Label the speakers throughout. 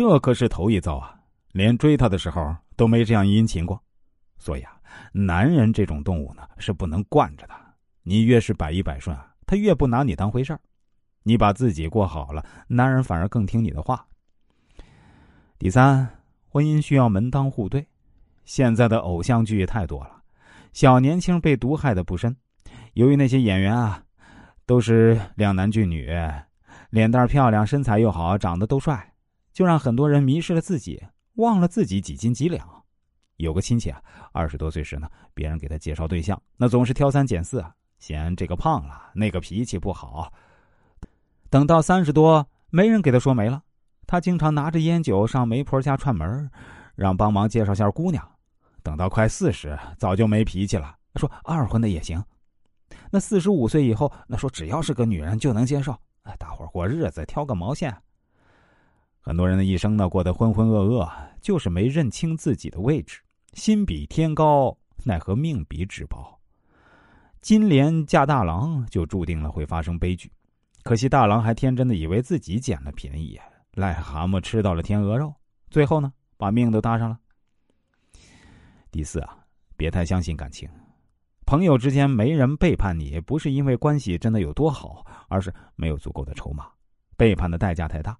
Speaker 1: 这可是头一遭啊！连追她的时候都没这样殷勤过。所以啊，男人这种动物呢是不能惯着的。你越是百依百顺啊，他越不拿你当回事儿。你把自己过好了，男人反而更听你的话。第三，婚姻需要门当户对。现在的偶像剧太多了，小年轻被毒害的不深。由于那些演员啊，都是两男俊女，脸蛋漂亮，身材又好，长得都帅，就让很多人迷失了自己，忘了自己几斤几两。有个亲戚啊，二十多岁时呢，别人给他介绍对象，那总是挑三拣四，嫌这个胖了，那个脾气不好。等到三十多，没人给他说媒了，他经常拿着烟酒上媒婆家串门，让帮忙介绍下姑娘。等到快四十，早就没脾气了，说二婚的也行。那四十五岁以后，那说只要是个女人就能接受。大伙过日子挑个毛线？很多人的一生呢，过得浑浑噩噩，就是没认清自己的位置。心比天高，奈何命比纸薄。金莲嫁大郎，就注定了会发生悲剧。可惜大郎还天真的以为自己捡了便宜，癞蛤蟆吃到了天鹅肉，最后呢，把命都搭上了。第四啊，别太相信感情。朋友之间没人背叛你，不是因为关系真的有多好，而是没有足够的筹码。背叛的代价太大。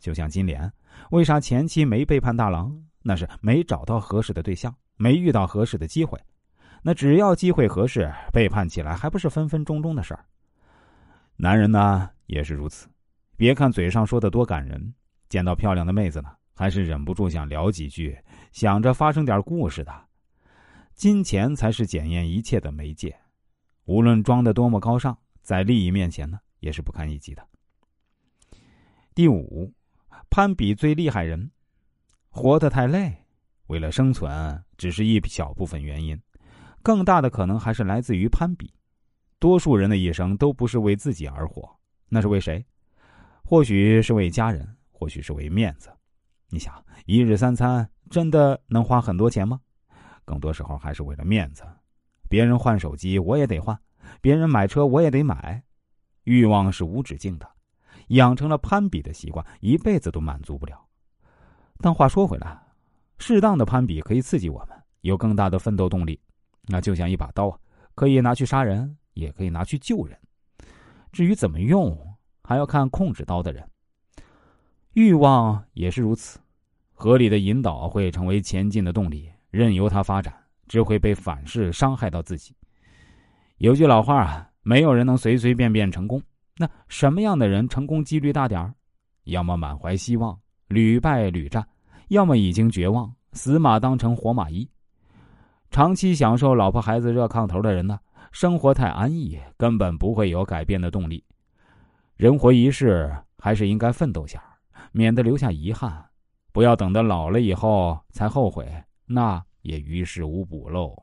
Speaker 1: 就像金莲，为啥前妻没背叛大郎？那是没找到合适的对象，没遇到合适的机会。那只要机会合适，背叛起来还不是分分钟钟的事儿？男人呢也是如此。别看嘴上说的多感人，见到漂亮的妹子呢，还是忍不住想聊几句，想着发生点故事的。金钱才是检验一切的媒介，无论装的多么高尚，在利益面前呢，也是不堪一击的。第五，攀比最厉害人。活得太累，为了生存，只是一小部分原因，更大的可能还是来自于攀比。多数人的一生都不是为自己而活，那是为谁？或许是为家人，或许是为面子。你想，一日三餐真的能花很多钱吗？更多时候还是为了面子。别人换手机，我也得换；别人买车，我也得买。欲望是无止境的，养成了攀比的习惯，一辈子都满足不了。但话说回来，适当的攀比可以刺激我们，有更大的奋斗动力。那就像一把刀，可以拿去杀人，也可以拿去救人。至于怎么用，还要看控制刀的人。欲望也是如此，合理的引导会成为前进的动力，任由它发展，只会被反噬，伤害到自己。有句老话啊，没有人能随随便便成功。那什么样的人成功几率大点儿？要么满怀希望。屡败屡战，要么已经绝望，死马当成活马医。长期享受老婆孩子热炕头的人呢，生活太安逸，根本不会有改变的动力。人活一世，还是应该奋斗下，免得留下遗憾。不要等到老了以后才后悔，那也于事无补喽。